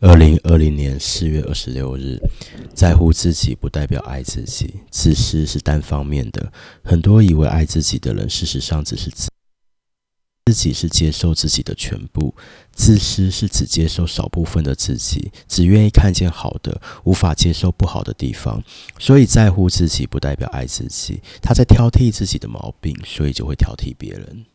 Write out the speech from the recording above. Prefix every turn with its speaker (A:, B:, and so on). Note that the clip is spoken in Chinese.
A: 二零二零年四月二十六日在乎自己不代表爱自己自私是单方面的。很多以为爱自己的人事实上只是自自己是接受自己的全部。自私是只接受少部分的自己只愿意看见好的无法接受不好的地方。所以在乎自己不代表爱自己他在挑剔自己的毛病所以就会挑剔别人。